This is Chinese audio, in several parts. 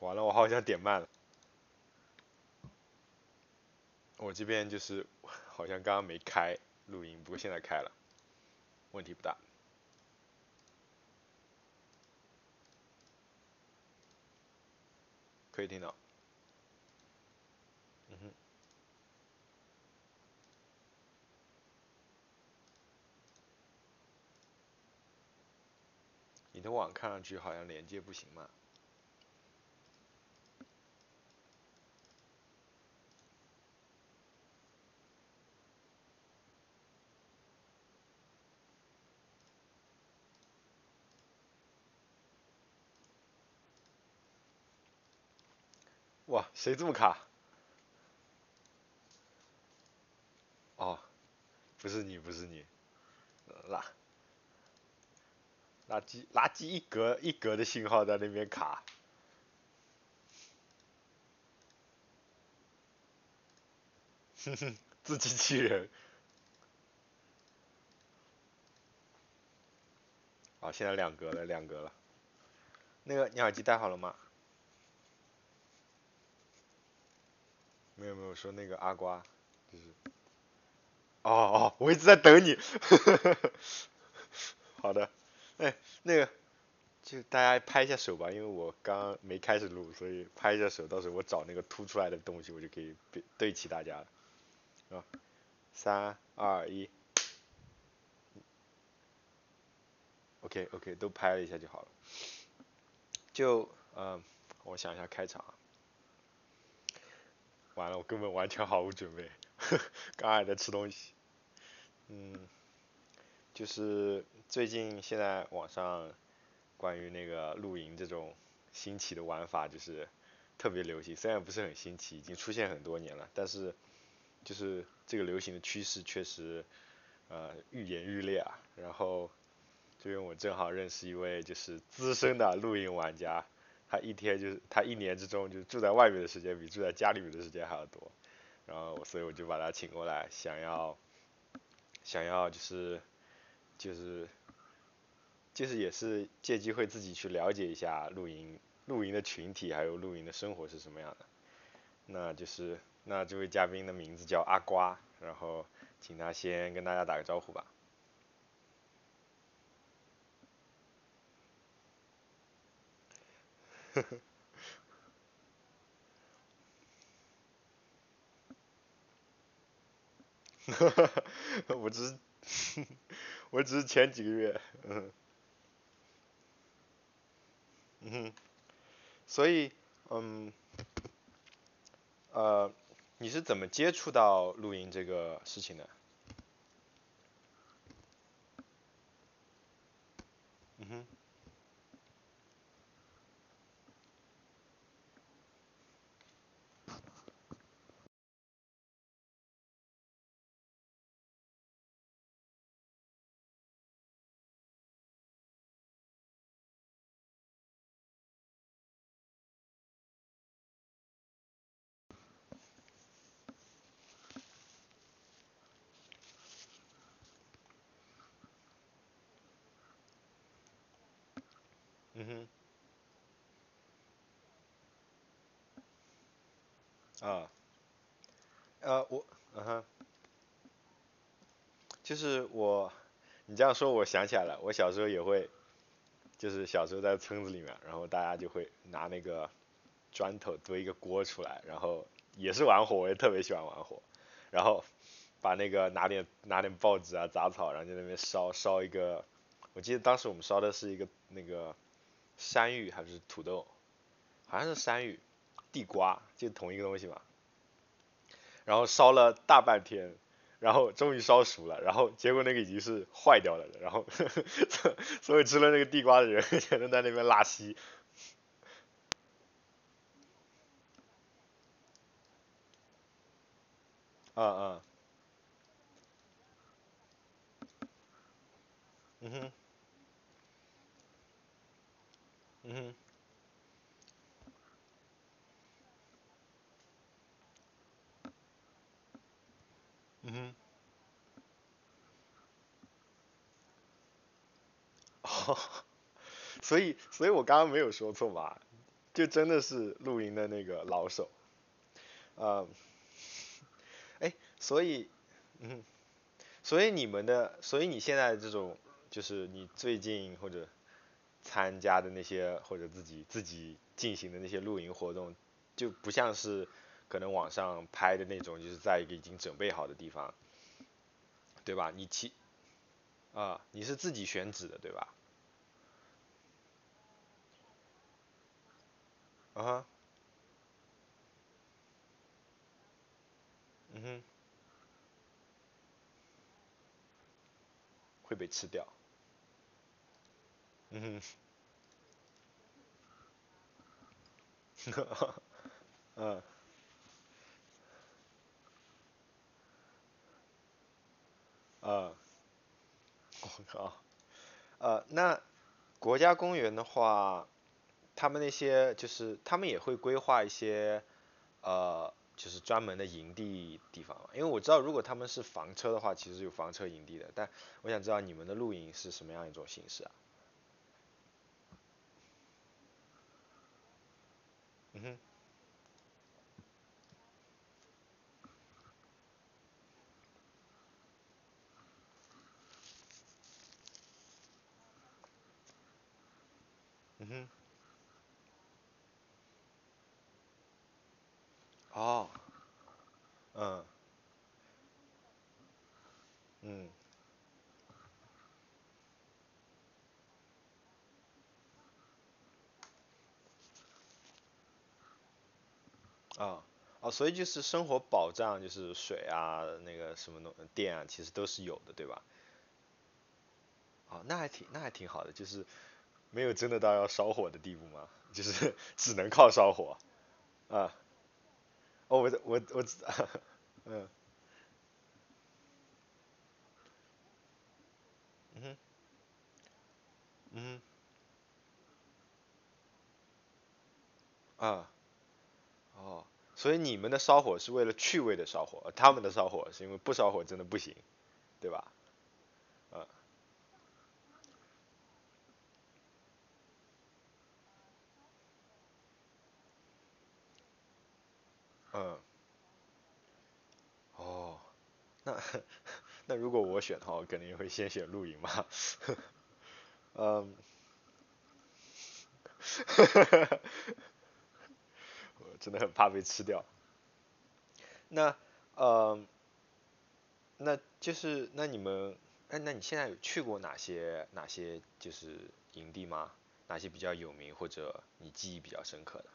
完了，我好像点慢了。我这边就是好像刚刚没开录音，不过现在开了，问题不大。可以听到。你的网看上去好像连接不行嘛？哇，谁这么卡？哦，不是你，不是你，垃垃圾垃圾一格一格的信号在那边卡。哼哼，自欺欺人。好，现在两格了，两格了。那个，你耳机戴好了吗？没有没有说那个阿瓜，就是，哦哦，我一直在等你，好的，哎，那个，就大家拍一下手吧，因为我刚没开始录，所以拍一下手，到时候我找那个凸出来的东西，我就可以对对齐大家了，啊，三二一，OK OK，都拍了一下就好了，就嗯，我想一下开场。完了，我根本完全毫无准备，刚还在吃东西。嗯，就是最近现在网上关于那个露营这种新奇的玩法，就是特别流行。虽然不是很新奇，已经出现很多年了，但是就是这个流行的趋势确实呃愈演愈烈啊。然后这边我正好认识一位就是资深的露营玩家。他一天就是他一年之中，就住在外面的时间比住在家里面的时间还要多，然后所以我就把他请过来，想要想要就是就是就是也是借机会自己去了解一下露营露营的群体还有露营的生活是什么样的，那就是那这位嘉宾的名字叫阿瓜，然后请他先跟大家打个招呼吧。呵呵，呵 呵我只是，我只是前几个月，嗯，嗯哼，所以，嗯，呃，你是怎么接触到露营这个事情的？嗯哼。嗯哼，啊，呃，我，嗯哼，就是我，你这样说，我想起来了，我小时候也会，就是小时候在村子里面，然后大家就会拿那个砖头堆一个锅出来，然后也是玩火，我也特别喜欢玩火，然后把那个拿点拿点报纸啊杂草，然后在那边烧烧一个，我记得当时我们烧的是一个那个。山芋还是土豆，好像是山芋，地瓜就同一个东西嘛。然后烧了大半天，然后终于烧熟了，然后结果那个已经是坏掉了的，然后 所以吃了那个地瓜的人 全都在那边拉稀。啊啊。嗯哼。嗯哼。嗯。哦，所以，所以我刚刚没有说错吧？就真的是露营的那个老手，呃，哎，所以，嗯，所以你们的，所以你现在这种，就是你最近或者参加的那些或者自己自己进行的那些露营活动，就不像是可能网上拍的那种，就是在一个已经准备好的地方，对吧？你其，啊，你是自己选址的，对吧？啊，嗯哼，会被吃掉，嗯哼，嗯，呃，我靠，呃，那国家公园的话，他们那些就是他们也会规划一些呃，就是专门的营地地方。因为我知道，如果他们是房车的话，其实有房车营地的。但我想知道你们的露营是什么样一种形式啊？嗯哼，嗯哼，哦，嗯嗯啊哦，所以就是生活保障，就是水啊，那个什么东电啊，其实都是有的，对吧？哦，那还挺那还挺好的，就是没有真的到要烧火的地步嘛，就是 只能靠烧火啊。哦，我我我知道，嗯。嗯嗯啊哦，所以你们的烧火是为了趣味的烧火，他们的烧火是因为不烧火真的不行，对吧？嗯哦，那 那如果我选的话，我肯定会先选露营嘛。嗯，真的很怕被吃掉。那呃，那就是那你们，哎，那你现在有去过哪些哪些就是营地吗？哪些比较有名或者你记忆比较深刻的？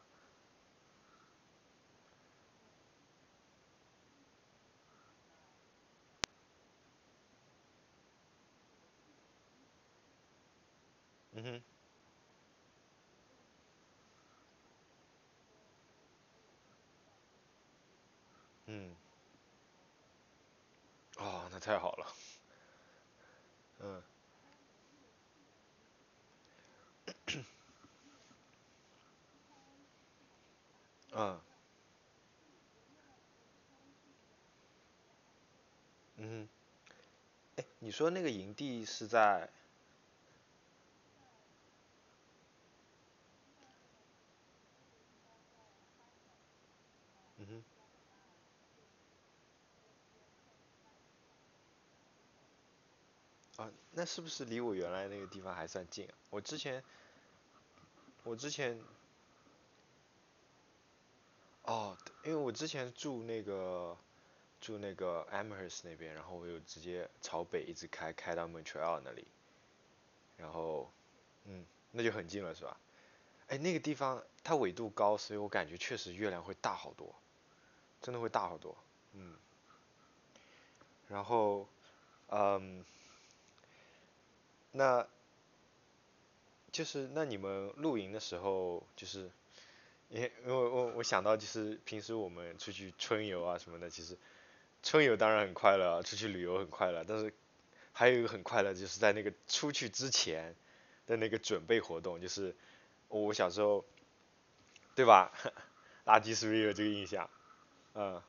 嗯哼，嗯，哦，那太好了。嗯。嗯。嗯，哎，你说那个营地是在，嗯哼，那是不是离我原来那个地方还算近啊？我之前我之前哦，因为我之前住那个住那个 Amherst 那边，然后我又直接朝北一直开开到 Montreal 那里，然后嗯，那就很近了是吧？哎，那个地方它纬度高，所以我感觉确实月亮会大好多，真的会大好多。嗯，然后嗯，那就是那你们露营的时候，就是因为因为我我想到就是平时我们出去春游啊什么的，其实春游当然很快乐，出去旅游很快乐，但是还有一个很快乐，就是在那个出去之前的那个准备活动，就是我小时候，对吧？垃圾是不是有这个印象？嗯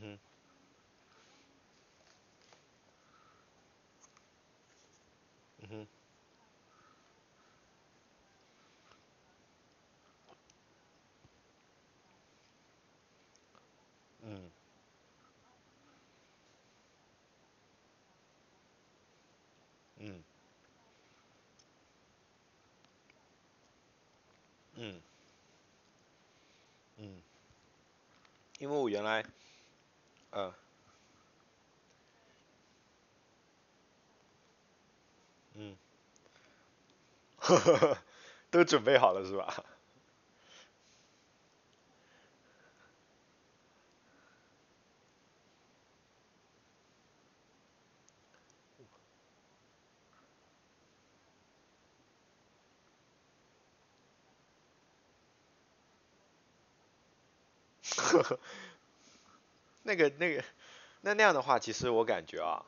哼，嗯嗯嗯嗯，因为我原来，呃，嗯，都准备好了是吧？那个那个，那那样的话，其实我感觉啊，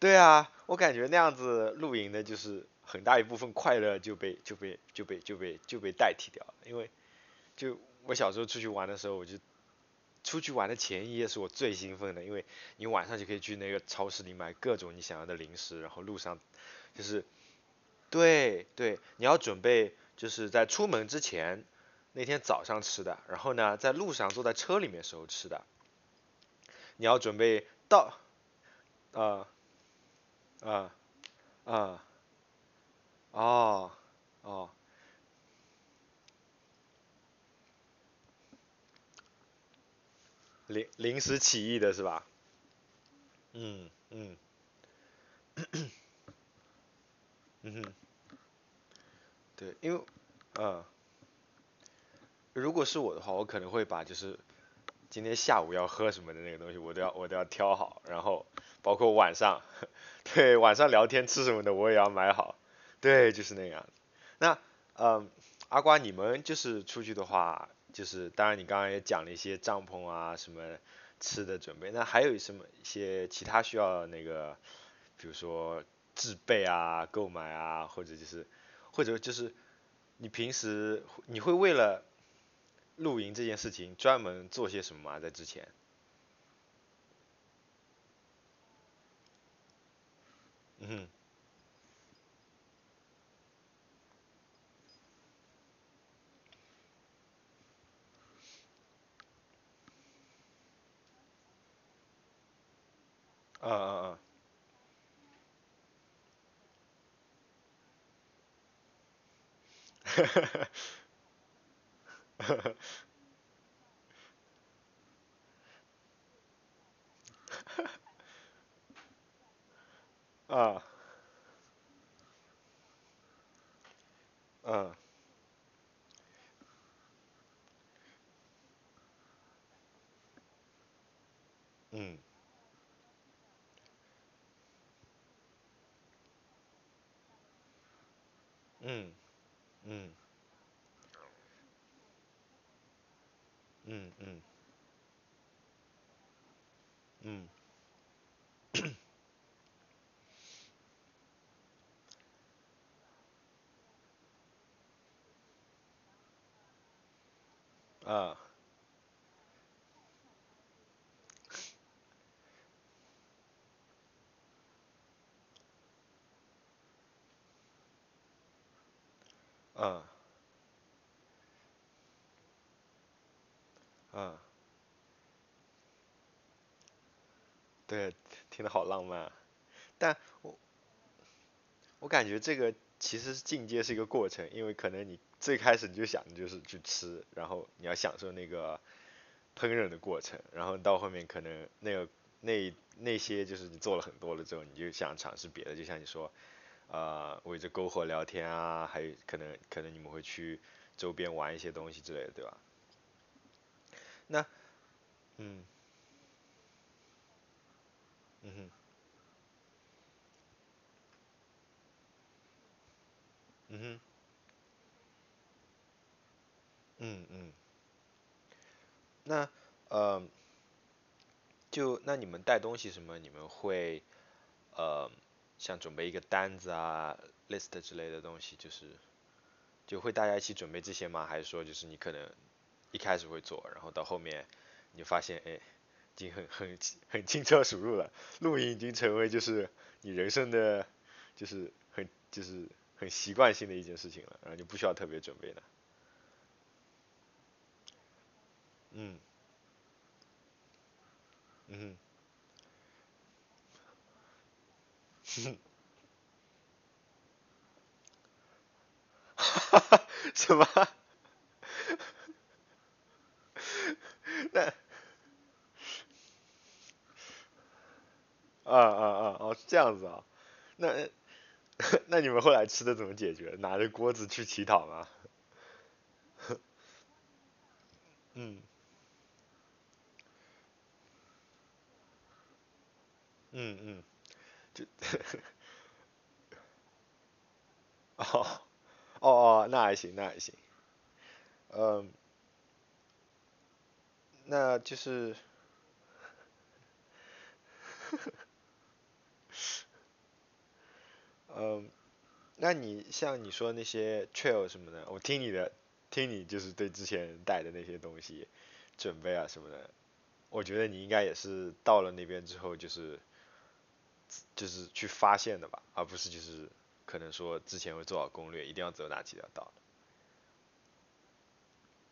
对啊，我感觉那样子露营的，就是很大一部分快乐就被就被就被就被就被代替掉了。因为就我小时候出去玩的时候，我就出去玩的前一夜是我最兴奋的，因为你晚上就可以去那个超市里买各种你想要的零食，然后路上就是对对，你要准备就是在出门之前那天早上吃的，然后呢在路上坐在车里面时候吃的，你要准备到啊啊啊哦哦。临临时起意的是吧？嗯嗯。嗯哼，对，因为嗯，如果是我的话，我可能会把就是今天下午要喝什么的那个东西，我都要我都要挑好，然后包括晚上，对，晚上聊天吃什么的我也要买好，对，就是那样。那嗯，阿瓜，你们就是出去的话，就是当然你刚刚也讲了一些帐篷啊什么吃的准备，那还有什么一些其他需要那个，比如说制备啊、购买啊，或者就是或者就是你平时你会为了露营这件事情专门做些什么吗？在之前？嗯哼，嗯嗯嗯，啊，嗯嗯嗯嗯嗯嗯嗯，啊，嗯嗯，对，听得好浪漫。但我我感觉这个其实进阶是一个过程，因为可能你最开始你就想的就是去吃，然后你要享受那个烹饪的过程，然后到后面可能那个那那些就是你做了很多了之后，你就想尝试别的，就像你说，呃，围着篝火聊天啊，还有可能可能你们会去周边玩一些东西之类的，对吧？那嗯。嗯哼。嗯哼。嗯嗯，那呃就那你们带东西什么，你们会呃像准备一个单子啊 list 之类的东西，就是就会大家一起准备这些吗？还是说就是你可能一开始会做，然后到后面你就发现哎，已经很很很轻车熟路了，露营已经成为就是你人生的就是很就是很习惯性的一件事情了，然后就不需要特别准备的。嗯嗯哼，哈哈，什么？那 啊啊啊哦，是这样子啊，那 那你们后来吃的怎么解决？拿着锅子去乞讨吗？嗯。嗯嗯，就哦哦哦，那还行，那还行，嗯，那就是嗯，那你像你说那些 trail 什么的，我听你的，听你就是对之前带的那些东西准备啊什么的，我觉得你应该也是到了那边之后就是就是去发现的吧，而不是就是可能说之前会做好攻略，一定要走哪几条道。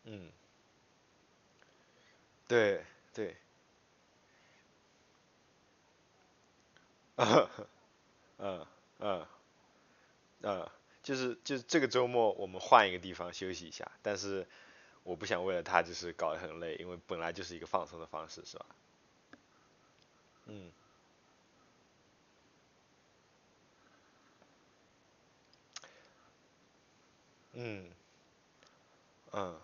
嗯，对对，嗯嗯嗯嗯，就是就是这个周末我们换一个地方休息一下，但是我不想为了他就是搞得很累，因为本来就是一个放松的方式，是吧？嗯。嗯。嗯，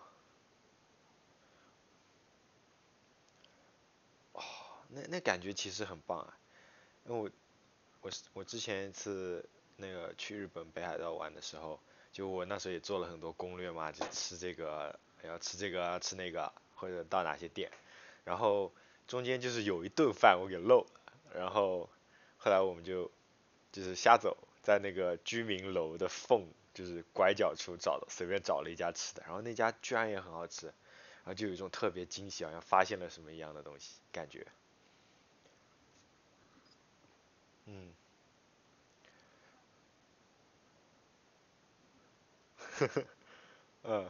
那那感觉其实很棒啊，因为我我是我之前一次那个去日本北海道玩的时候，就我那时候也做了很多攻略嘛，就吃这个要吃这个吃那个，或者到哪些店，然后中间就是有一顿饭我给漏了，然后后来我们就就是瞎走，在那个居民楼的缝就是拐角处找的，随便找了一家吃的，然后那家居然也很好吃，然后就有一种特别惊喜，好像发现了什么一样的东西感觉，嗯。嗯。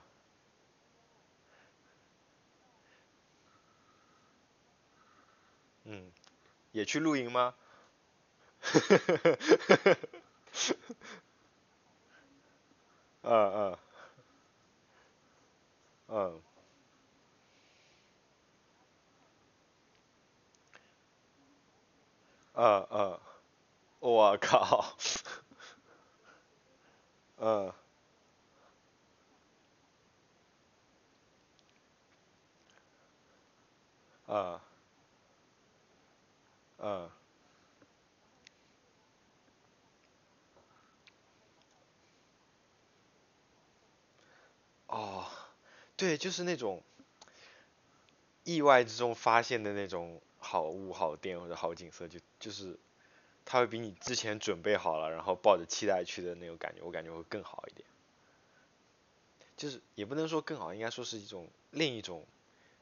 嗯，也去露营吗？嗯 嗯。嗯。嗯嗯，我靠，嗯。嗯。嗯，哦，对，就是那种意外之中发现的那种好物、好店或者好景色，就就是他会比你之前准备好了，然后抱着期待去的那种感觉，我感觉会更好一点。就是也不能说更好，应该说是一种另一种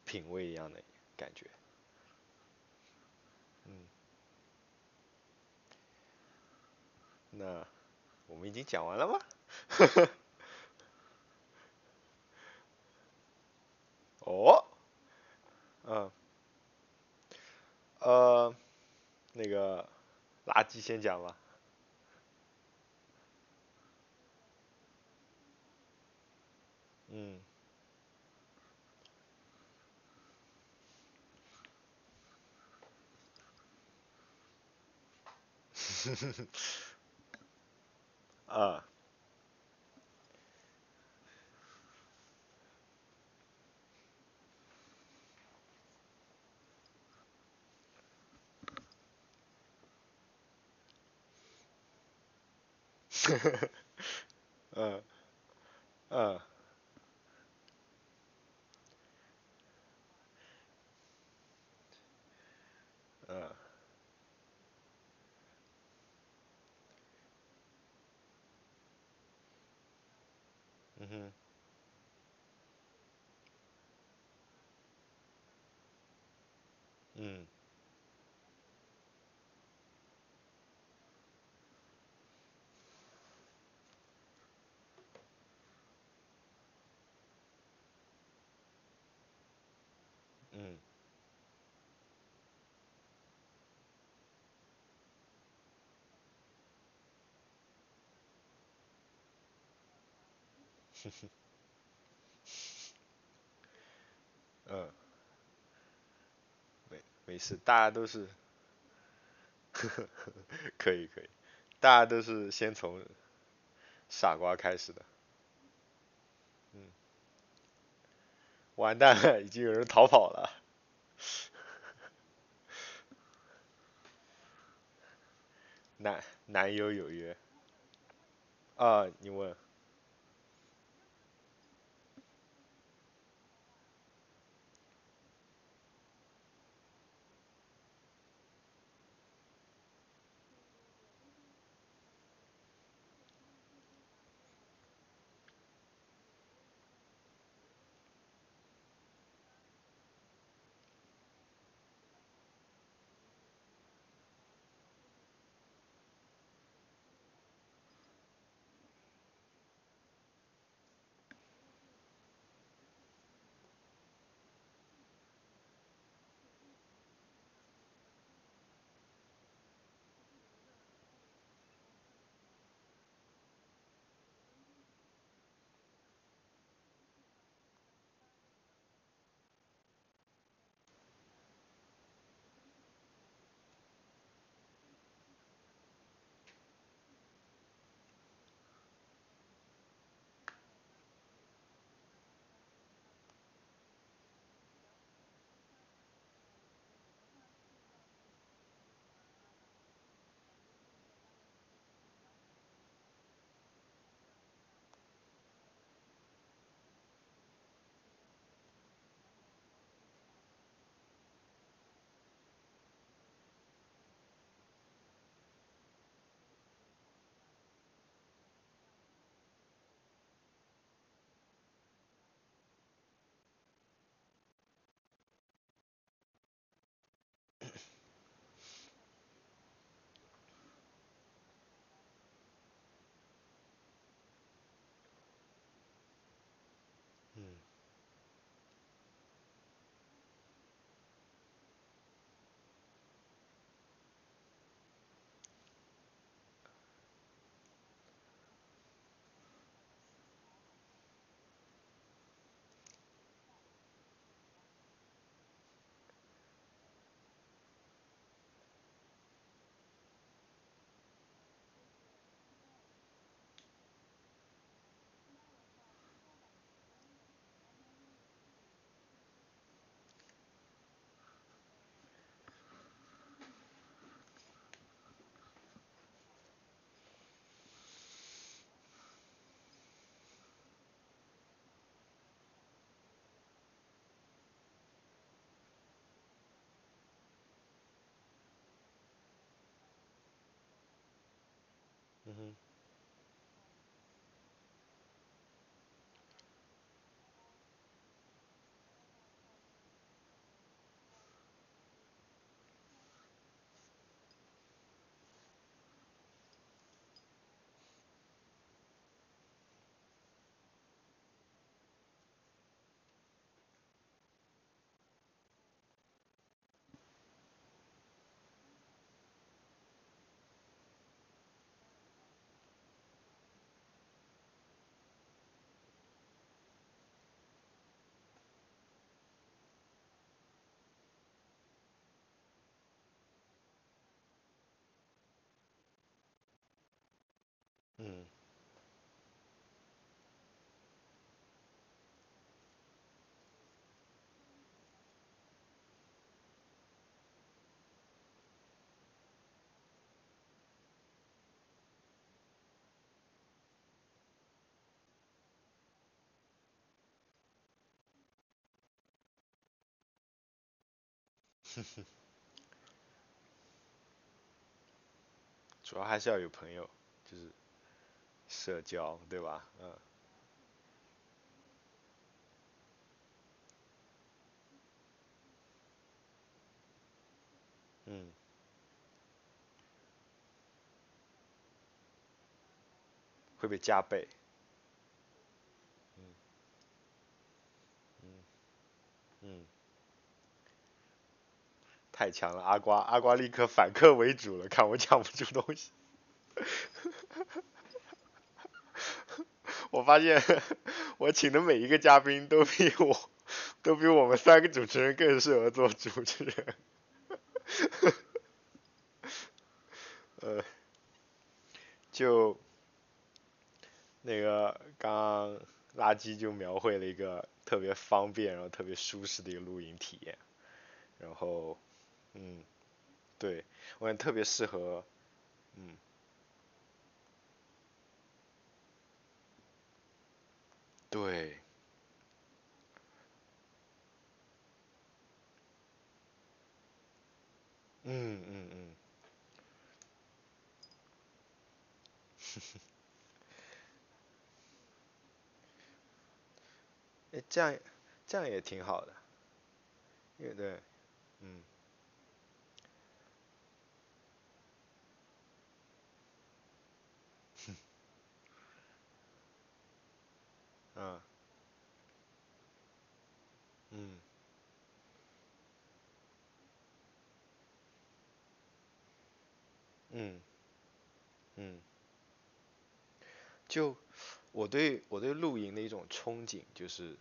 品味一样的感觉。嗯，那我们已经讲完了吗？哦，嗯，呃，那个垃圾先讲吧。嗯，啊，嗯嗯嗯嗯哼 嗯，没没事，大家都是，可以可以，大家都是先从傻瓜开始的。嗯，完蛋了，已经有人逃跑了。男男友有约。啊，你问。主要还是要有朋友，就是社交，对吧？嗯。嗯。会被加倍。嗯。嗯。嗯。太强了，阿瓜，阿瓜立刻反客为主了，看我讲不出东西。我发现，我请的每一个嘉宾都比我，都比我们三个主持人更适合做主持人。呃，就那个刚垃圾就描绘了一个特别方便，然后特别舒适的一个露营体验。然后，嗯，对我感觉特别适合，嗯。对，嗯嗯嗯，哎，这样这样也挺好的，也对，嗯，嗯嗯嗯嗯，就我对我对露营的一种憧憬就是。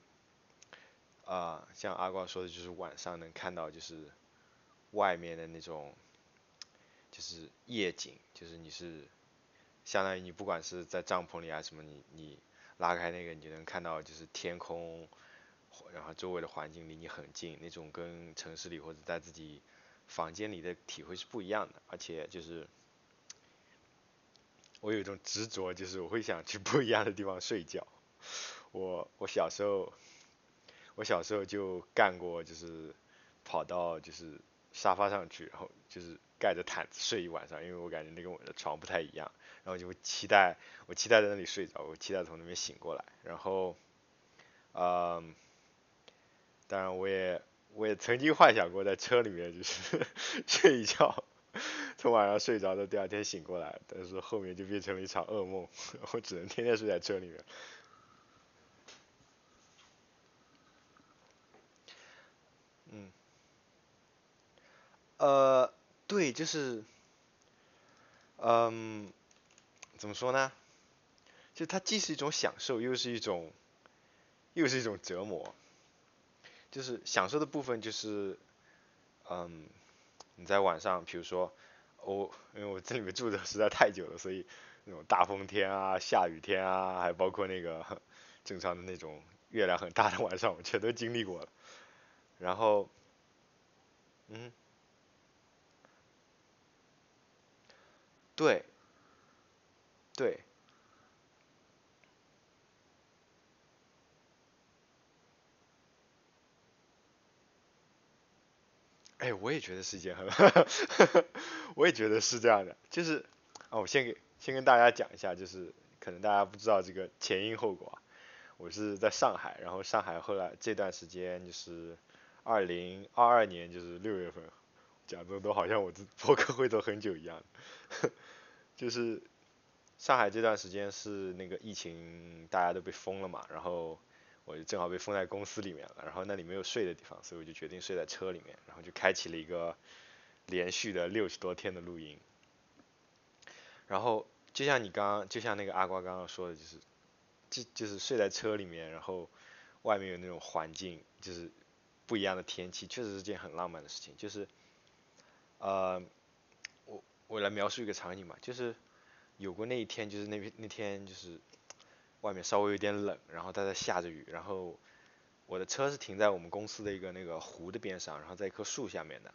啊，像阿光说的，就是晚上能看到就是外面的那种，就是夜景，就是你是相当于你不管是在帐篷里啊什么，你你拉开那个，你就能看到就是天空，然后周围的环境离你很近，那种跟城市里或者在自己房间里的体会是不一样的，而且就是我有一种执着，就是我会想去不一样的地方睡觉。我我小时候。我小时候就干过，就是跑到就是沙发上去，然后就是盖着毯子睡一晚上，因为我感觉那跟我的床不太一样，然后就会期待我期待在那里睡着，我期待从那边醒过来，然后，嗯，当然我也我也曾经幻想过在车里面就是 睡一觉，从晚上睡着到第二天醒过来，但是后面就变成了一场噩梦，我只能天天睡在车里面。嗯，呃，对，就是，嗯，怎么说呢？就它既是一种享受，又是一种，又是一种折磨。就是享受的部分，就是，嗯，你在晚上，比如说，我因为我这里面住的实在太久了，所以那种大风天啊、下雨天啊，还包括那个 正常的那种月亮很大的晚上，我全都经历过了。然后，嗯，对，对，哎，我也觉得是一件很，我也觉得是这样的，就是，啊，我先给先跟大家讲一下，就是可能大家不知道这个前因后果，我是在上海，然后上海后来这段时间就是。二零二二年就是六月份，讲的都好像我这播 客会做很久一样，就是上海这段时间是那个疫情大家都被封了嘛，然后我就正好被封在公司里面了，然后那里没有睡的地方，所以我就决定睡在车里面，然后就开启了一个连续的六十多天的露营。然后就像你刚刚，就像那个阿瓜刚刚说的，就是就就是睡在车里面，然后外面有那种环境，就是。不一样的天气确实是件很浪漫的事情，就是，呃，我我来描述一个场景嘛，就是有过那一天，就是那那天就是外面稍微有点冷，然后它在下着雨，然后我的车是停在我们公司的一个那个湖的边上，然后在一棵树下面的，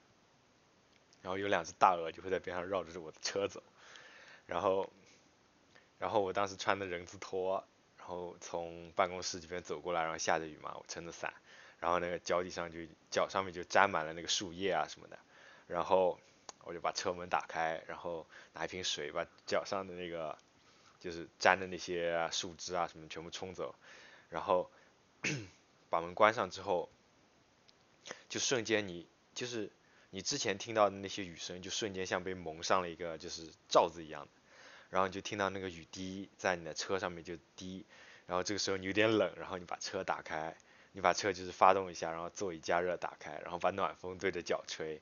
然后有两只大鹅就会在边上绕着我的车走，然后然后我当时穿的人字拖，然后从办公室这边走过来，然后下着雨嘛，我撑着伞。然后那个脚底上就脚上面就沾满了那个树叶啊什么的，然后我就把车门打开，然后拿一瓶水把脚上的那个就是粘的那些树枝啊什么全部冲走，然后 把门关上之后，就瞬间你就是你之前听到的那些雨声就瞬间像被蒙上了一个就是罩子一样，然后就听到那个雨滴在你的车上面就滴，然后这个时候你有点冷，然后你把车打开。你把车就是发动一下，然后座椅加热打开，然后把暖风对着脚吹，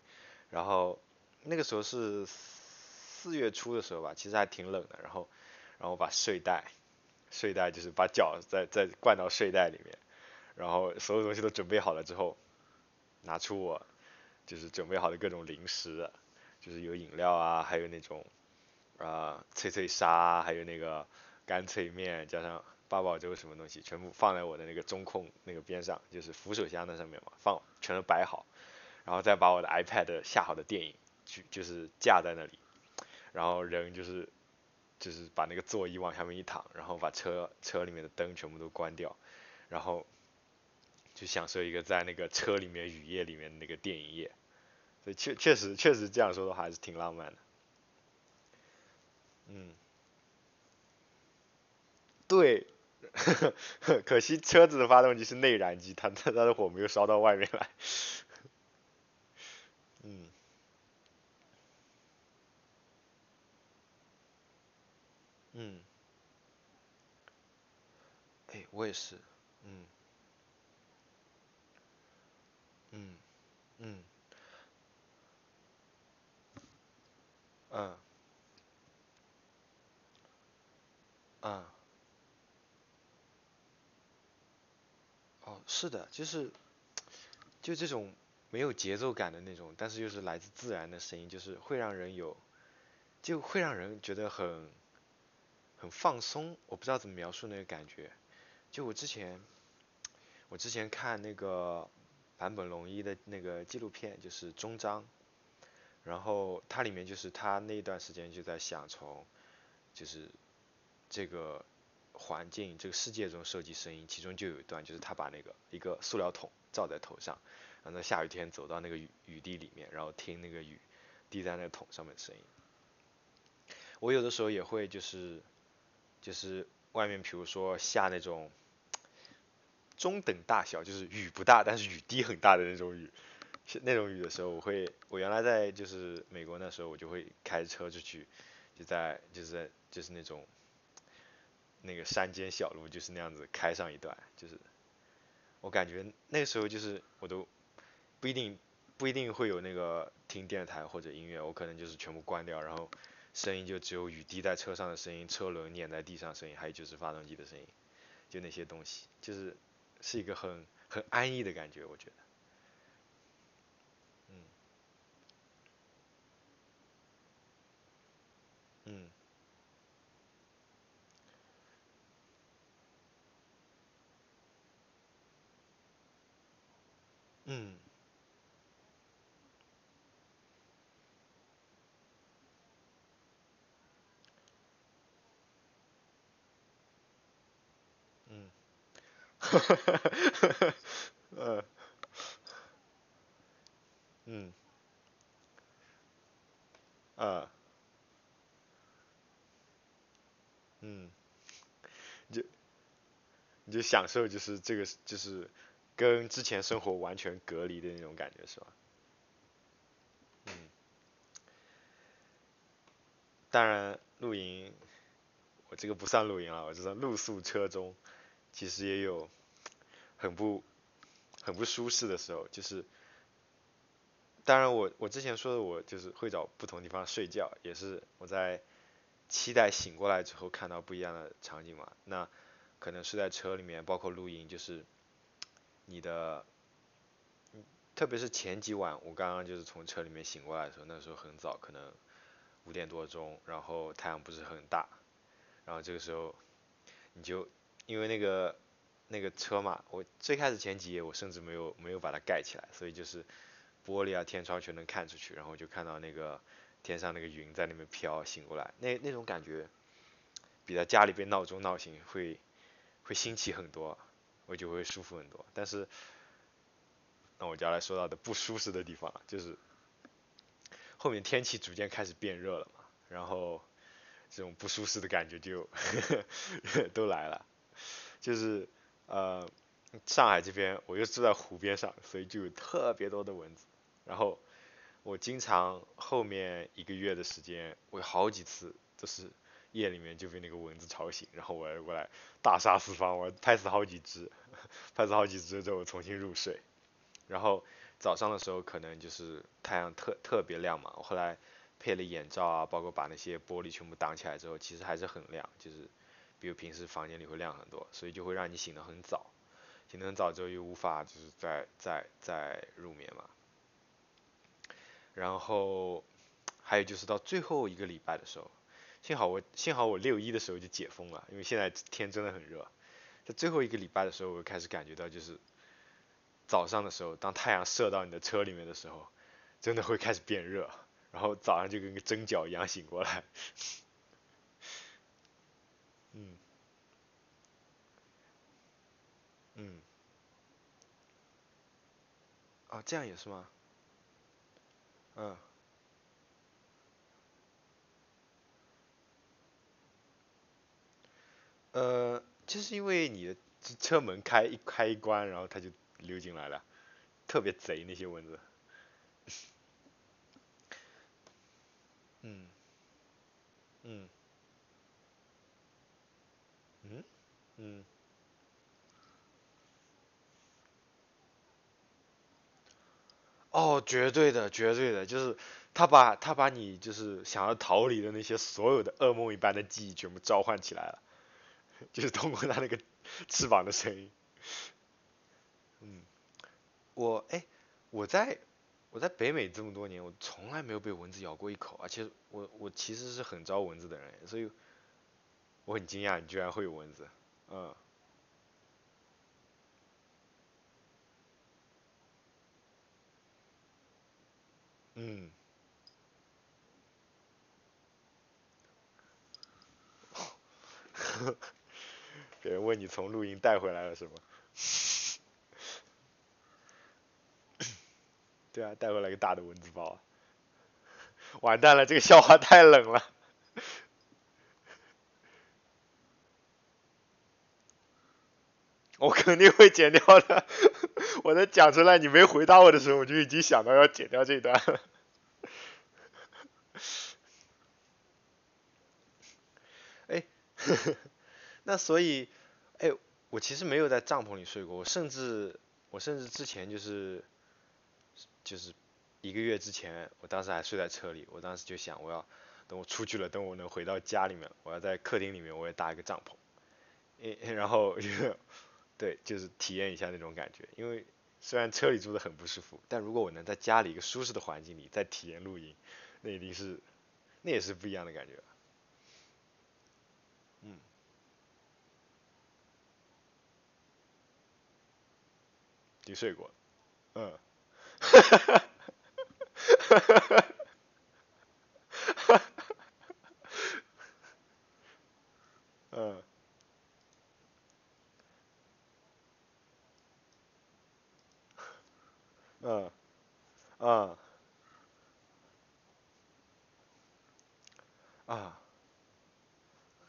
然后那个时候是四月初的时候吧，其实还挺冷的。然后，然后把睡袋，睡袋就是把脚再再灌到睡袋里面，然后所有东西都准备好了之后，拿出我就是准备好的各种零食，就是有饮料啊，还有那种啊脆脆沙，还有那个干脆面，加上八宝粥什么东西，全部放在我的那个中控那个边上，就是扶手箱那上面嘛，放全都摆好，然后再把我的 iPad 下好的电影就就是架在那里，然后人就是。就是把那个座椅往下面一躺，然后把车车里面的灯全部都关掉，然后就享受一个在那个车里面雨夜里面那个电影夜，所以确确实确实这样说的话还是挺浪漫的。嗯，对，可惜车子的发动机是内燃机，它它它的火没有烧到外面来。嗯。嗯，哎，我也是，嗯，嗯，嗯，嗯，嗯，哦，是的，就是，就这种没有节奏感的那种，但是又是来自自然的声音，就是会让人有，就会让人觉得很。很放松，我不知道怎么描述那个感觉。就我之前，我之前看那个坂本龙一的那个纪录片，就是终章，然后它里面就是他那段时间就在想从，就是这个环境这个世界中收集声音，其中就有一段就是他把那个一个塑料桶罩在头上，然后在下雨天走到那个雨雨地里面，然后听那个雨滴在那个桶上面的声音。我有的时候也会就是。就是外面，比如说下那种中等大小，就是雨不大，但是雨滴很大的那种雨，那种雨的时候，我会，我原来在就是美国那时候，我就会开车出去，就在就是在就是那种那个山间小路，就是那样子开上一段，就是我感觉那个时候就是我都不一定不一定会有那个听电台或者音乐，我可能就是全部关掉，然后。声音就只有雨滴在车上的声音，车轮碾在地上声音，还有就是发动机的声音，就那些东西，就是是一个很很安逸的感觉，我觉得。嗯。嗯。嗯。哈哈哈哈哈，嗯，嗯，啊，嗯，就你就享受就是这个就是跟之前生活完全隔离的那种感觉是吧？嗯，当然露营，我这个不算露营了，我这是露宿车中。其实也有很不很不舒适的时候，就是当然我我之前说的我就是会找不同地方睡觉，也是我在期待醒过来之后看到不一样的场景嘛。那可能是在车里面，包括露营，就是你的，特别是前几晚，我刚刚就是从车里面醒过来的时候，那时候很早，可能五点多钟，然后太阳不是很大，然后这个时候你就。因为那个那个车嘛，我最开始前几页我甚至没有没有把它盖起来，所以就是玻璃啊天窗全能看出去，然后就看到那个天上那个云在那边飘，醒过来那那种感觉，比在家里被闹钟闹醒会会新奇很多，我就会舒服很多。但是那我就要来说到的不舒适的地方，就是后面天气逐渐开始变热了嘛，然后这种不舒适的感觉就 都来了。就是呃，上海这边我又住在湖边上，所以就有特别多的蚊子。然后我经常后面一个月的时间，我有好几次都是夜里面就被那个蚊子吵醒，然后我过来大杀四方，我拍死好几只，拍死好几只之后重新入睡。然后早上的时候可能就是太阳特特别亮嘛，我后来配了眼罩啊，包括把那些玻璃全部挡起来之后，其实还是很亮，就是。比如平时房间里会亮很多，所以就会让你醒得很早，醒得很早之后又无法就是再再再入眠嘛。然后还有就是到最后一个礼拜的时候，幸好我幸好我六一的时候就解封了，因为现在天真的很热，在最后一个礼拜的时候，我开始感觉到就是早上的时候，当太阳射到你的车里面的时候，真的会开始变热，然后早上就跟个蒸饺一样醒过来。嗯，嗯，啊，这样也是吗？嗯，呃，就是因为你的车门开一开一关，然后它就溜进来了，特别贼那些蚊子。嗯，嗯，嗯，嗯。哦，绝对的，绝对的，就是他把他把你就是想要逃离的那些所有的噩梦一般的记忆全部召唤起来了，就是通过他那个翅膀的声音。嗯，我哎，我在我在北美这么多年，我从来没有被蚊子咬过一口，而且我我其实是很招蚊子的人，所以我很惊讶你居然会有蚊子。嗯嗯，别人问你从露营带回来了什么？对啊，带回来个大的蚊子包。完蛋了，这个笑话太冷了。我肯定会剪掉的。我在讲出来你没回答我的时候，我就已经想到要剪掉这段了。那所以，哎，我其实没有在帐篷里睡过，我甚至，我甚至之前就是，就是一个月之前，我当时还睡在车里，我当时就想，我要等我出去了，等我能回到家里面，我要在客厅里面我也搭一个帐篷，诶，然后，对，就是体验一下那种感觉，因为虽然车里住的很不舒服，但如果我能在家里一个舒适的环境里再体验露营，那一定是，那也是不一样的感觉。你睡过？嗯，哈哈哈哈哈哈，哈哈，嗯，嗯，啊，啊，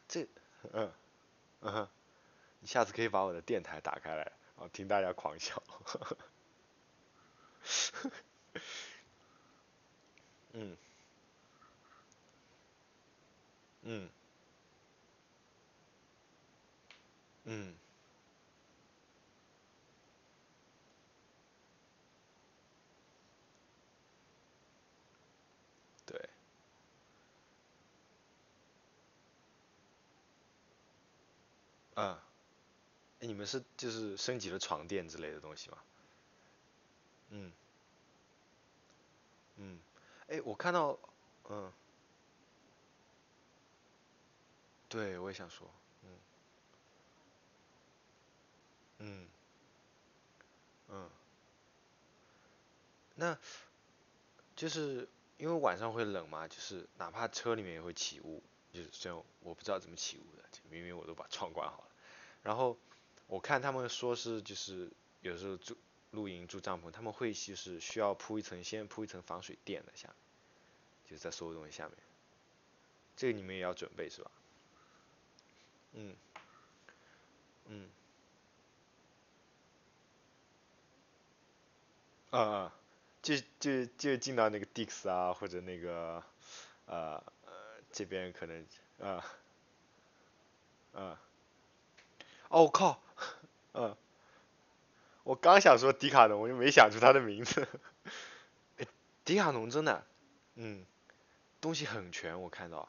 这，嗯，嗯，你下次可以把我的电台打开来，然后听大家狂笑。嗯，嗯，嗯，对，啊，你们是就是升级了床垫之类的东西吗？嗯，嗯，哎，我看到，嗯，对，我也想说，嗯，嗯，嗯，那就是因为晚上会冷嘛，就是哪怕车里面也会起雾，就是虽然我不知道怎么起雾的，明明我都把窗关好了。然后我看他们说是就是有时候住露营住帐篷，他们会就是需要铺一层先铺一层防水垫的下面，就是在所有东西下面，这个你们也要准备是吧？嗯嗯啊啊，就就就进到那个 Dix 啊或者那个呃呃这边可能啊啊哦我靠，嗯，我刚想说迪卡侬，我就没想出他的名字。迪卡侬真的，嗯，东西很全，我看到，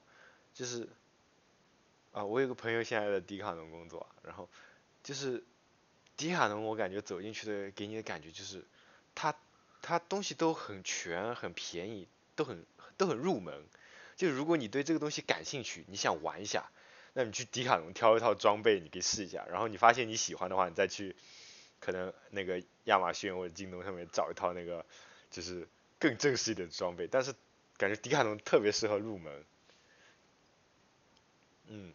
就是，啊，我有个朋友现在在迪卡侬工作，然后就是迪卡侬，我感觉走进去的给你的感觉就是，它它东西都很全，很便宜，都很都很入门。就如果你对这个东西感兴趣，你想玩一下，那你去迪卡侬挑一套装备，你可以试一下。然后你发现你喜欢的话，你再去可能那个亚马逊或者京东上面找一套那个就是更正式一点的装备。但是感觉迪卡侬特别适合入门。嗯。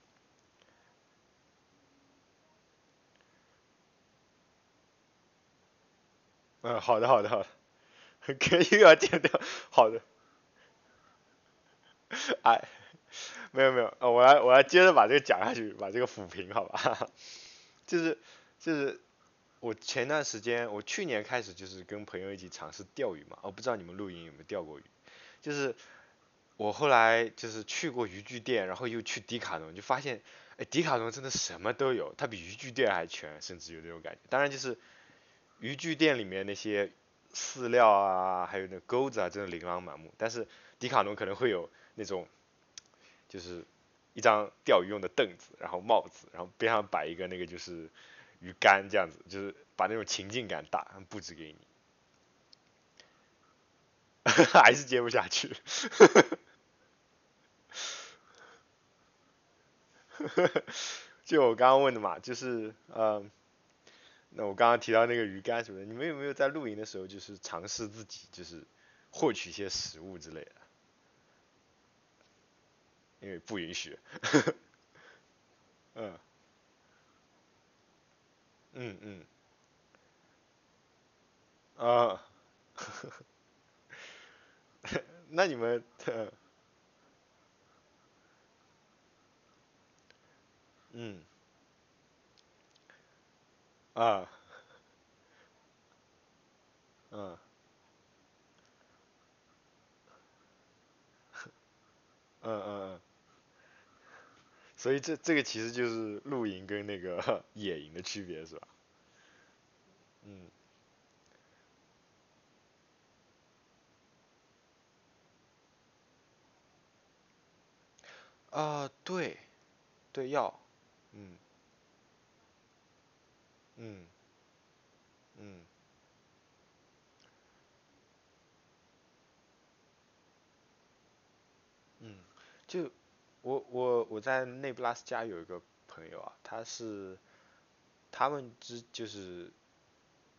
嗯，好的，好的，好的，可以要剪掉，好的。哎，没有没有，呃，我来我来接着把这个讲下去，把这个抚平，好吧？就是就是我前段时间，我去年开始就是跟朋友一起尝试钓鱼嘛，我不知道你们露营有没有钓过鱼，就是我后来就是去过渔具店，然后又去迪卡侬，就发现，哎，迪卡侬真的什么都有，它比渔具店还全，甚至有这种感觉。当然就是。渔具店里面那些饲料啊，还有那钩子啊，真的琳琅满目。但是迪卡侬可能会有那种，就是一张钓鱼用的凳子，然后帽子，然后边上摆一个那个就是鱼竿这样子，就是把那种情境感大布置给你。还是接不下去。就我刚刚问的嘛，就是嗯。那我刚刚提到那个鱼竿什么的，你们有没有在露营的时候就是尝试自己就是获取一些食物之类的？因为不允许。嗯。嗯嗯。啊。那你们，嗯。啊，嗯，嗯嗯嗯，所以这这个其实就是露营跟那个 野营的区别是吧？嗯，啊，对，对要，嗯。嗯，嗯，嗯，就我我我在内布拉斯加有一个朋友啊，他是他们之就是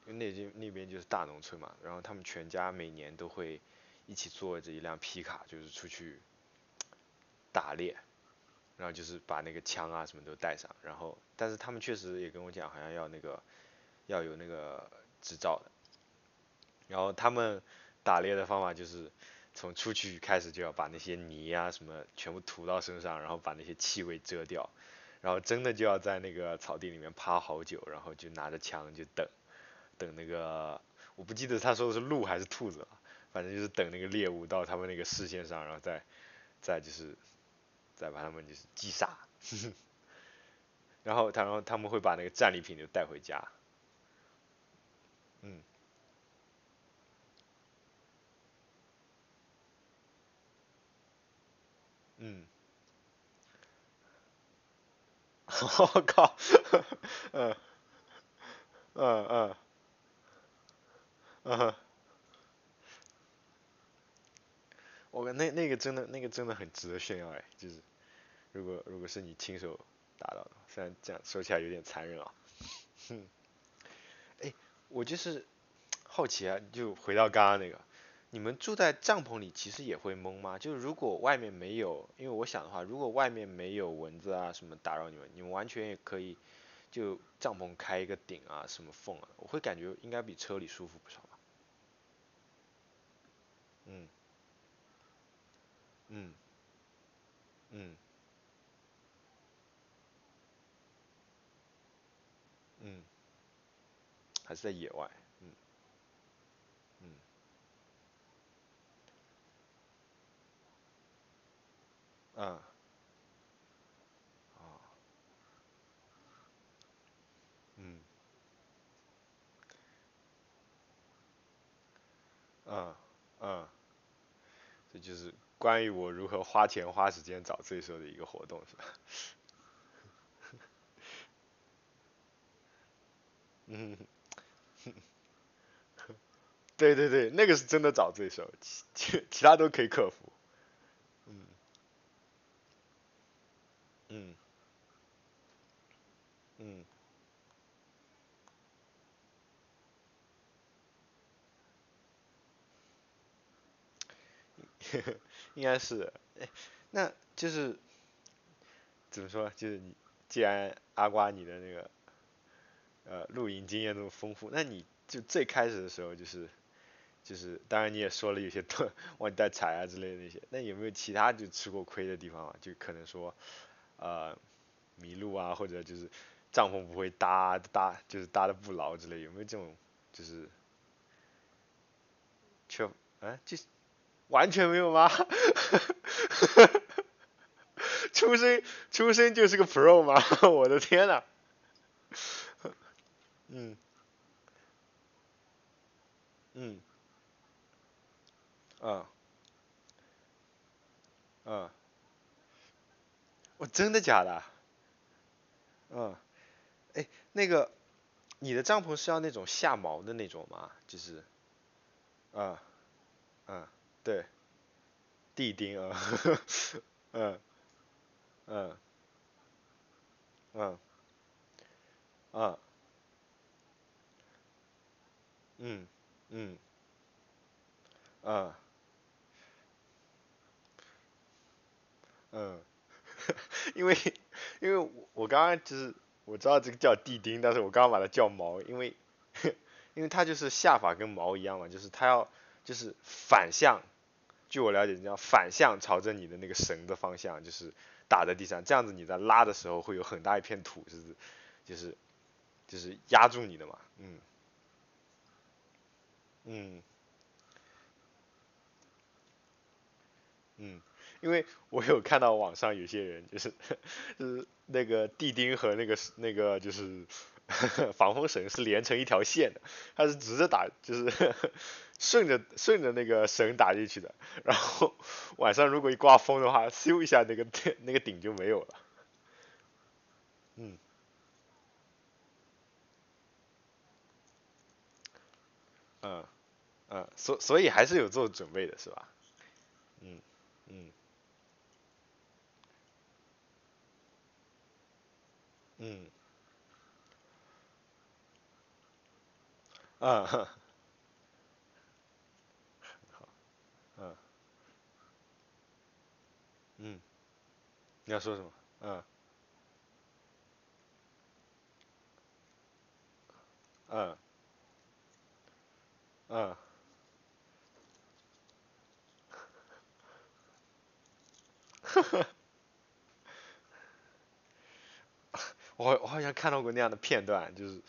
那边那边就是大农村嘛，然后他们全家每年都会一起坐着一辆皮卡，就是出去打猎。然后就是把那个枪啊什么都带上，然后但是他们确实也跟我讲，好像要那个要有那个执照的。然后他们打猎的方法就是从出去开始就要把那些泥啊什么全部涂到身上，然后把那些气味遮掉，然后真的就要在那个草地里面趴好久，然后就拿着枪就等等那个我不记得他说的是鹿还是兔子了，反正就是等那个猎物到他们那个视线上，然后再再就是。再把他们就是击杀，然后他然后他们会把那个战利品就带回家，嗯，嗯，我靠，嗯，嗯嗯，嗯。我那那个真的那个真的很值得炫耀哎，就是如果如果是你亲手打到的，虽然这样说起来有点残忍啊，哼，哎，我就是好奇啊，就回到刚刚那个，你们住在帐篷里其实也会懵吗？就是如果外面没有，因为我想的话，如果外面没有蚊子啊什么打扰你们，你们完全也可以就帐篷开一个顶啊什么缝啊，我会感觉应该比车里舒服不少吧？嗯。嗯，嗯，嗯，还是在野外，嗯，啊，嗯，嗯，啊，这就是关于我如何花钱花时间找罪受的一个活动，是吧？嗯，对对对，那个是真的找罪受，其其其他都可以克服。嗯嗯，应该是，哎，那就是怎么说？就是你既然阿瓜你的那个呃露营经验那么丰富，那你就最开始的时候就是就是当然你也说了有些断 忘记带柴啊之类的那些，那有没有其他就吃过亏的地方啊？就可能说呃迷路啊，或者就是帐篷不会搭搭就是搭的不牢之类，有没有这种就是缺哎就是完全没有吗？出生出生就是个 pro 吗？我的天呐！嗯嗯啊啊，我真的假的？嗯，哎，那个你的帐篷是要那种下毛的那种吗？就是啊啊对，地钉啊，嗯嗯嗯嗯嗯嗯嗯嗯，因为因为我刚刚就是我知道这个叫地钉，但是我刚刚把它叫毛，因为因为它就是下法跟毛一样嘛，就是它要就是反向，据我了解你要反向朝着你的那个绳的方向，就是打在地上，这样子你在拉的时候会有很大一片土就是就是就是压住你的嘛，嗯嗯。嗯，因为我有看到网上有些人就是就是那个地钉和那个那个就是 防风绳是连成一条线的，它是直着打，就是 顺着顺着那个绳打进去的，然后晚上如果一刮风的话，咻一下那个那个顶就没有了。嗯嗯嗯，所所以还是有做准备的是吧？嗯嗯嗯嗯嗯嗯，你要说什么？嗯嗯嗯，呵呵我我好像看到过那样的片段，就是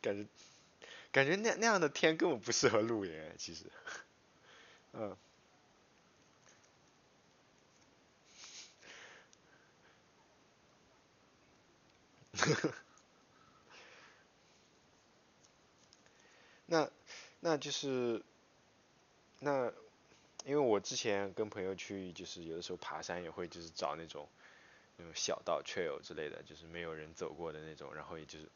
感觉感觉那那样的天根本不适合露营，其实，嗯，那那就是那因为我之前跟朋友去，就是有的时候爬山也会就是找那种那种小道 trail 之类的，就是没有人走过的那种，然后也就是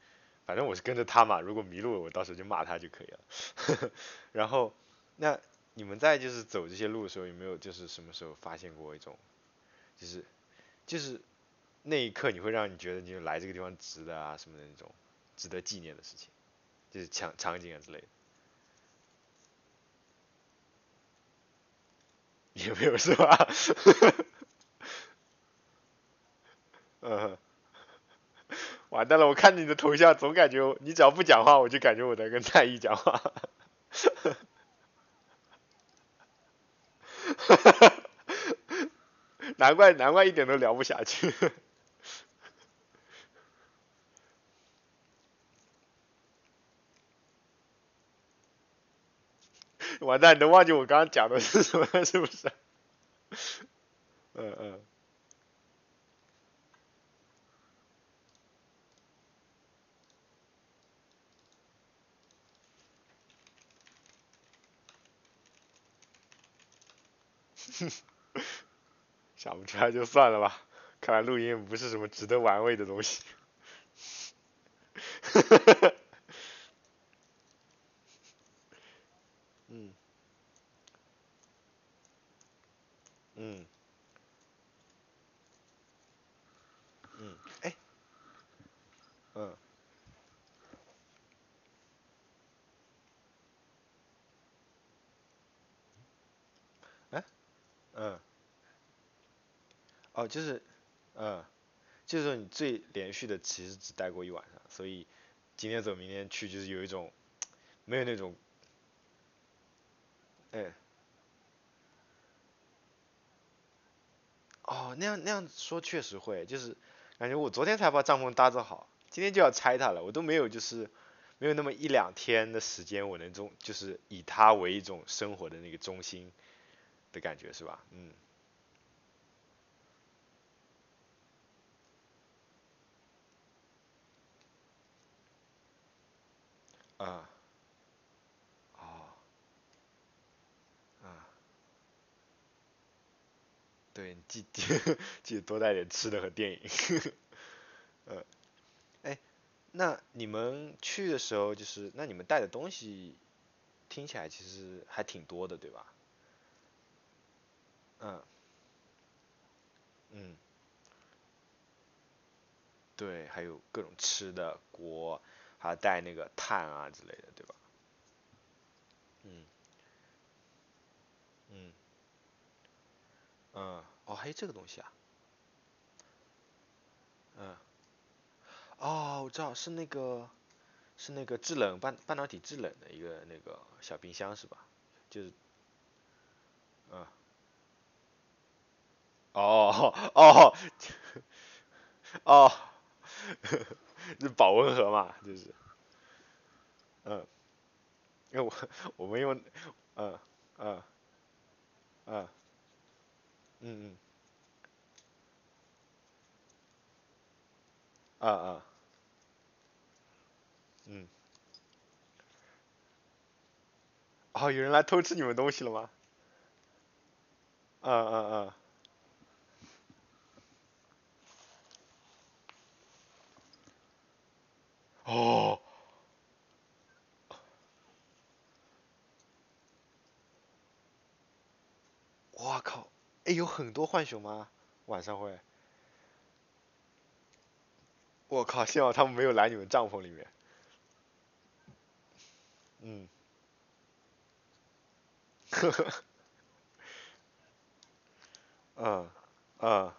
反正我是跟着他嘛，如果迷路了我到时候就骂他就可以了。然后那你们在就是走这些路的时候，有没有就是什么时候发现过一种就是就是那一刻你会让你觉得你来这个地方值得啊什么的那种值得纪念的事情，就是场场景啊之类的，有没有是吧？嗯，完蛋了，我看你的头像，总感觉你只要不讲话，我就感觉我在跟蔡依讲话。难怪难怪一点都聊不下去。完蛋，你都忘记我刚刚讲的是什么了，是不是？嗯嗯，想不出来就算了吧。看来录音不是什么值得玩味的东西。嗯嗯，哎，嗯，哎，嗯，哦，就是，嗯，就是说你最连续的其实只待过一晚上，所以今天走明天去，就是有一种没有那种，哎，哦，那样那样说确实会，就是感觉我昨天才把帐篷搭设好，今天就要拆它了，我都没有就是没有那么一两天的时间，我能中就是以它为一种生活的那个中心的感觉是吧？嗯，啊，哦，啊，对，记记记得多带点吃的和电影，呃，哎，那你们去的时候就是，那你们带的东西听起来其实还挺多的，对吧？嗯。嗯，对，还有各种吃的锅，还要带那个炭啊之类的，对吧？嗯。嗯。嗯，哦，还有这个东西啊？嗯，哦，我知道是那个是那个制冷半半导体制冷的一个那个小冰箱是吧？就是嗯，哦哦哦，是保温盒嘛，就是。嗯，因为我我们用嗯嗯嗯嗯嗯啊啊嗯，哦，有人来偷吃你们东西了吗？嗯嗯嗯，哦，我靠，哎，有很多浣熊吗？晚上会？我靠，幸好他们没有来你们帐篷里面。嗯，呵 呵嗯嗯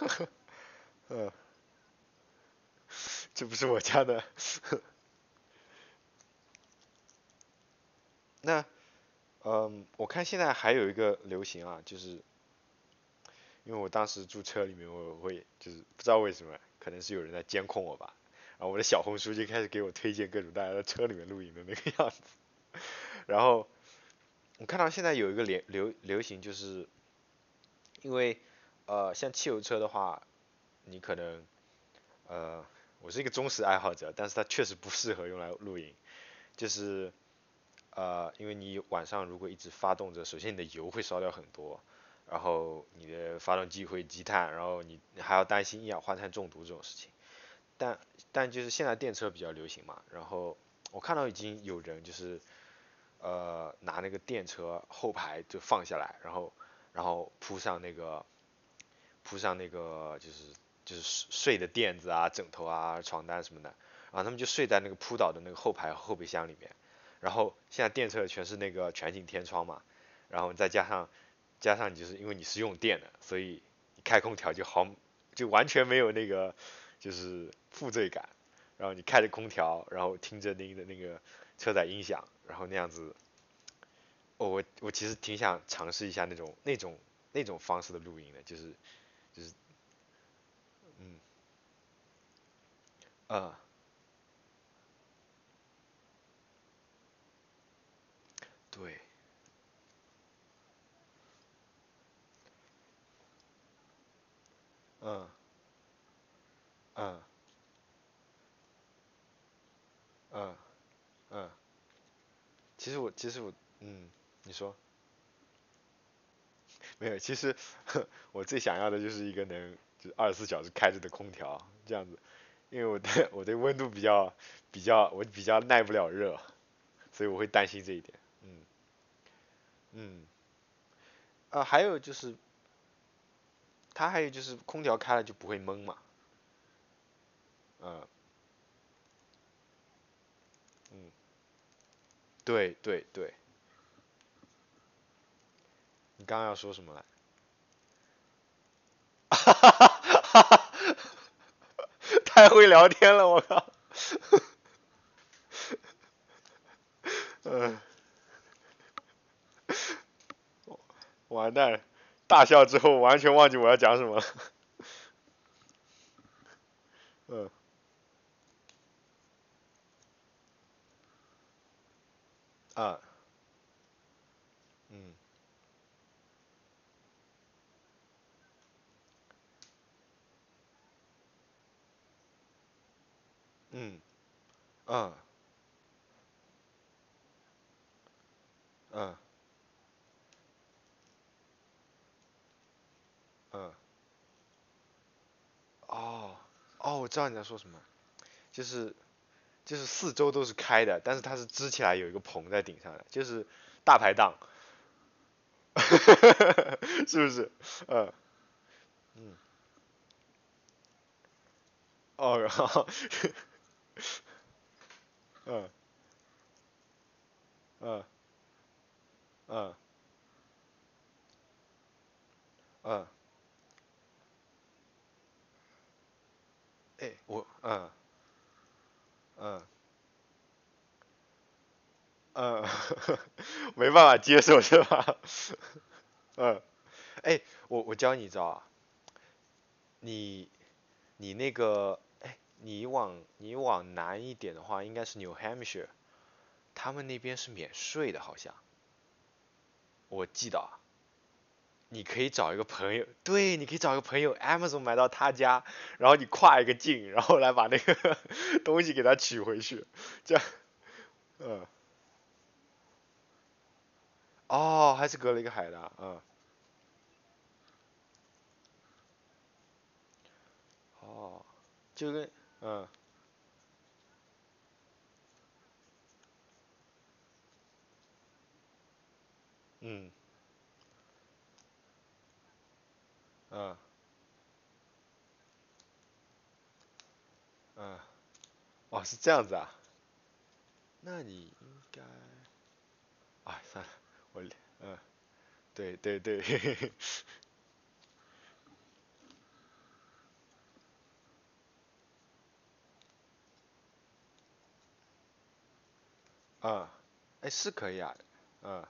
呵 呵嗯，这不是我家的。那嗯，我看现在还有一个流行啊，就是因为我当时住车里面，我会就是不知道为什么，可能是有人在监控我吧，然后我的小红书就开始给我推荐各种大家在车里面露营的那个样子。然后我看到现在有一个流流流行，就是因为呃像汽油车的话，你可能呃我是一个忠实爱好者，但是它确实不适合用来露营，就是呃因为你晚上如果一直发动着，首先你的油会烧掉很多。然后你的发动机会积碳，然后你还要担心一氧化碳中毒这种事情。但但就是现在电车比较流行嘛，然后我看到已经有人就是呃拿那个电车后排就放下来，然后然后铺上那个铺上那个就是就是睡的垫子啊、枕头啊、床单什么的，然后他们就睡在那个铺倒的那个后排后备箱里面。然后现在电车全是那个全景天窗嘛，然后再加上加上就是因为你是用电的，所以你开空调就好，就完全没有那个就是负罪感。然后你开着空调，然后听着那个那个车载音响，然后那样子，哦，我我其实挺想尝试一下那种那种那种方式的录音的，就是就是嗯。啊对。嗯嗯嗯嗯，其实我其实我嗯你说。没有，其实我最想要的就是一个能就二十四小时开着的空调，这样子，因为我对我对温度比较比较我比较耐不了热，所以我会担心这一点。嗯嗯，啊，还有就是，它还有就是空调开了就不会闷嘛。嗯嗯，对对对。刚要说什么来？哈！太会聊天了，我靠！嗯，完蛋，大笑之后完全忘记我要讲什么了。嗯。啊。嗯。嗯，嗯，嗯，嗯，哦，哦，我知道你在说什么，就是就是四周都是开的，但是它是支起来有一个棚在顶上的，就是大排档，是不是？嗯，嗯，哦，然后，嗯，嗯，嗯，嗯，哎，我，嗯，嗯，嗯，没办法接受是吧？嗯，哎，我我教你一招啊，你你那个，哎，你往你往南一点的话，应该是 New Hampshire，他们那边是免税的，好像，我记得。你可以找一个朋友，对，你可以找一个朋友，Amazon 买到他家，然后你跨一个境，然后来把那个 东西给他取回去，这样，嗯，哦，还是隔了一个海的，嗯，哦，就跟，嗯，嗯，嗯，嗯，哦，是这样子啊，那你应该，哎，算了，我，嗯，对对对，啊，哎，是可以啊，嗯。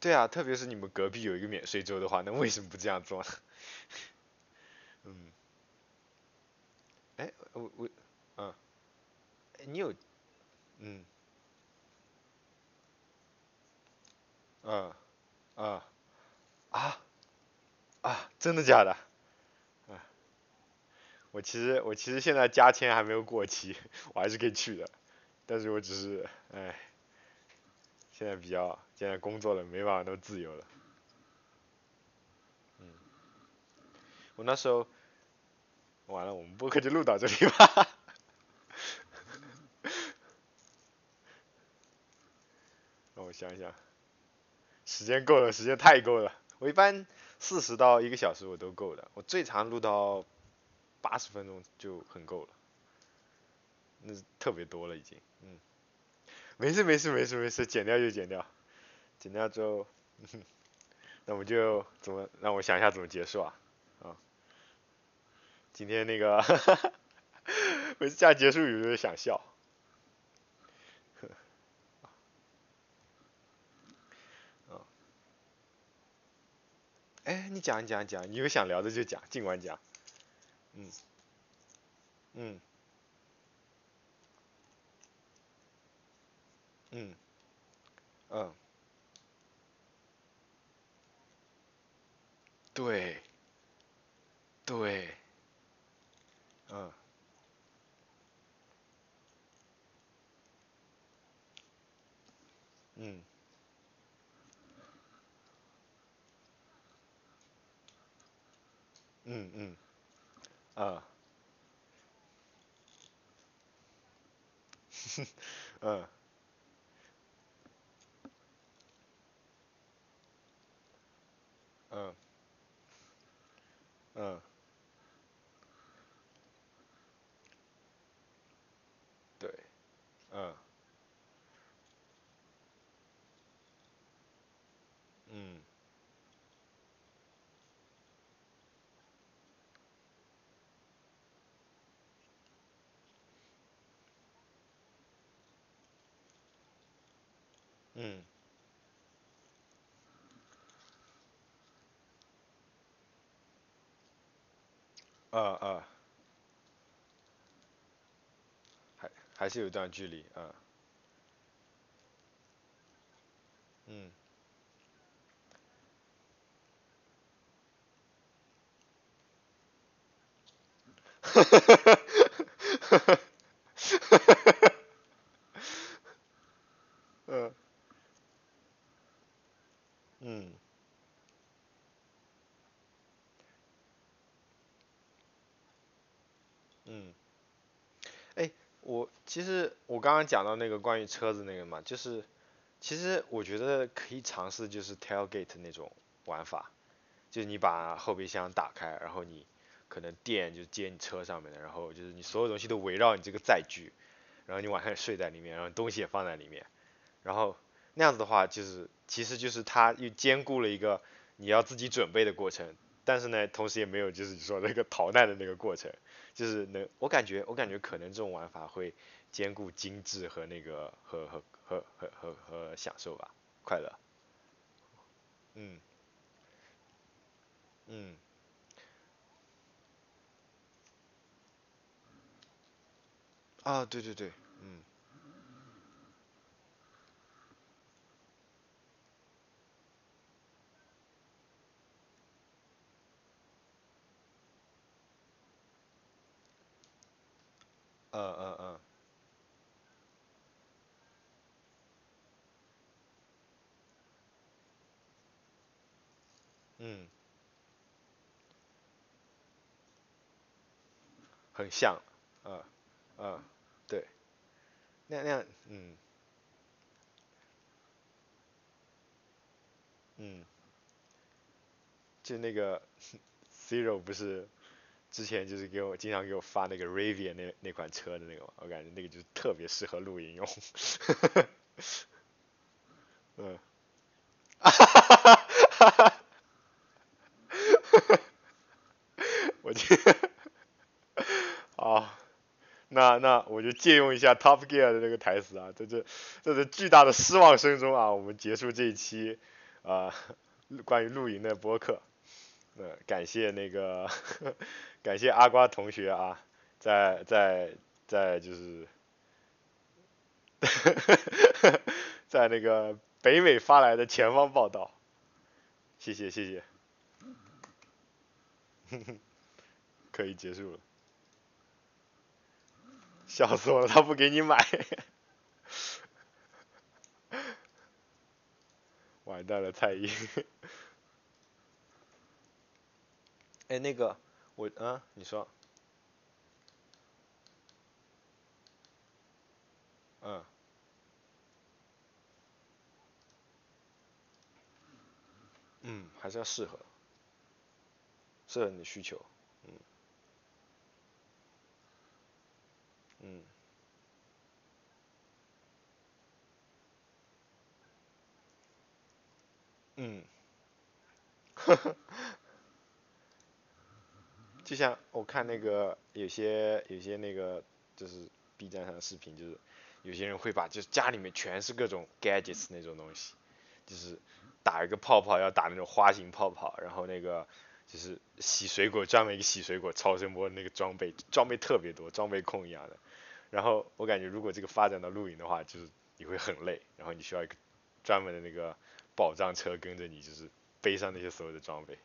对啊，特别是你们隔壁有一个免税州的话，那为什么不这样做呢？嗯，哎，我我，嗯，哎，你有，嗯，嗯，嗯，啊啊，真的假的？我其实我其实现在加签还没有过期，我还是可以去的，但是我只是，哎，现在比较现在工作了，没办法那么自由了。嗯，我那时候。完了，我们播客就录到这里吧。让我想想，时间够了，时间太够了。我一般四十到一个小时我都够的，我最长录到八十分钟就很够了，那特别多了已经。嗯，没事没事没事没事，剪掉就剪掉，剪掉之后，那我们就怎么让我想一下怎么结束啊？啊。今天那个，每次这样结束语都想笑。哎，你讲讲讲，你有想聊的就讲，尽管讲。嗯。嗯。嗯。嗯。对。对。嗯。嗯。嗯嗯。啊，嗯。嗯。嗯，对，嗯嗯。嗯，啊啊，还还是有一段距离，啊，嗯，哈哈哈哈哈哈，嗯嗯嗯。哎，我其实我刚刚讲到那个关于车子那个嘛，就是其实我觉得可以尝试就是 tailgate 那种玩法，就是你把后备箱打开，然后你可能电就接你车上面的，然后就是你所有东西都围绕你这个载具，然后你晚上睡在里面，然后东西也放在里面，然后那样子的话就是其实就是它又兼顾了一个你要自己准备的过程，但是呢，同时也没有就是你说那个 逃难的那个过程。就是能，我感觉我感觉可能这种玩法会兼顾精致和那个和和和和和和享受吧，快乐。嗯。嗯。啊，对对对，嗯。嗯嗯嗯嗯，很像，嗯嗯，对，那那样，嗯。嗯，就那个 Zero 不是之前就是给我经常给我发那个 Rivian 那那款车的那个嘛，我感觉那个就特别适合露营用。嗯，哈哈哈哈哈，我去，好，那那我就借用一下 Top Gear 的那个台词啊，在这在这巨大的失望声中啊，我们结束这一期啊、关于露营的播客。呃，感谢那个 感谢阿瓜同学啊，在在在就是在那个北美发来的前方报道，谢谢谢谢，可以结束了，笑死我了，他不给你买，完蛋了，蔡依，哎那个我啊，你说，嗯。嗯，还是要适合。适合你的需求，嗯嗯嗯。就像我看那个有些有些那个就是 B 站上的视频，就是有些人会把就是家里面全是各种 gadgets 那种东西，就是打一个泡泡要打那种花形泡泡，然后那个就是洗水果专门一个洗水果超声波的那个装备，装备特别多，装备控一样的。然后我感觉如果这个发展到露营的话，就是你会很累，然后你需要一个专门的那个保障车跟着你，就是背上那些所有的装备。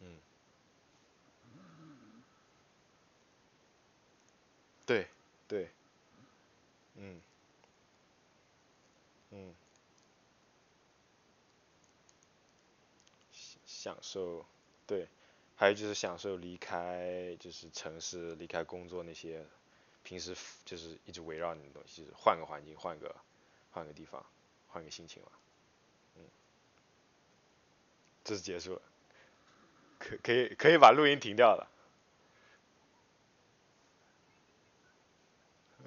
嗯，对对，嗯。嗯，享受对，还有就是享受离开就是城市，离开工作那些平时就是一直围绕你的东西，就是换个环境，换个换个地方，换个心情嘛。嗯，这是结束了，可可以可以把录音停掉了。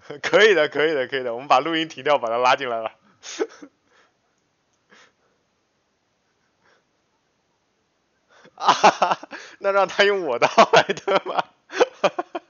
可以的，可以的，可以的，我们把录音停掉，把他拉进来了。啊哈哈，那让他用我的号来登吧。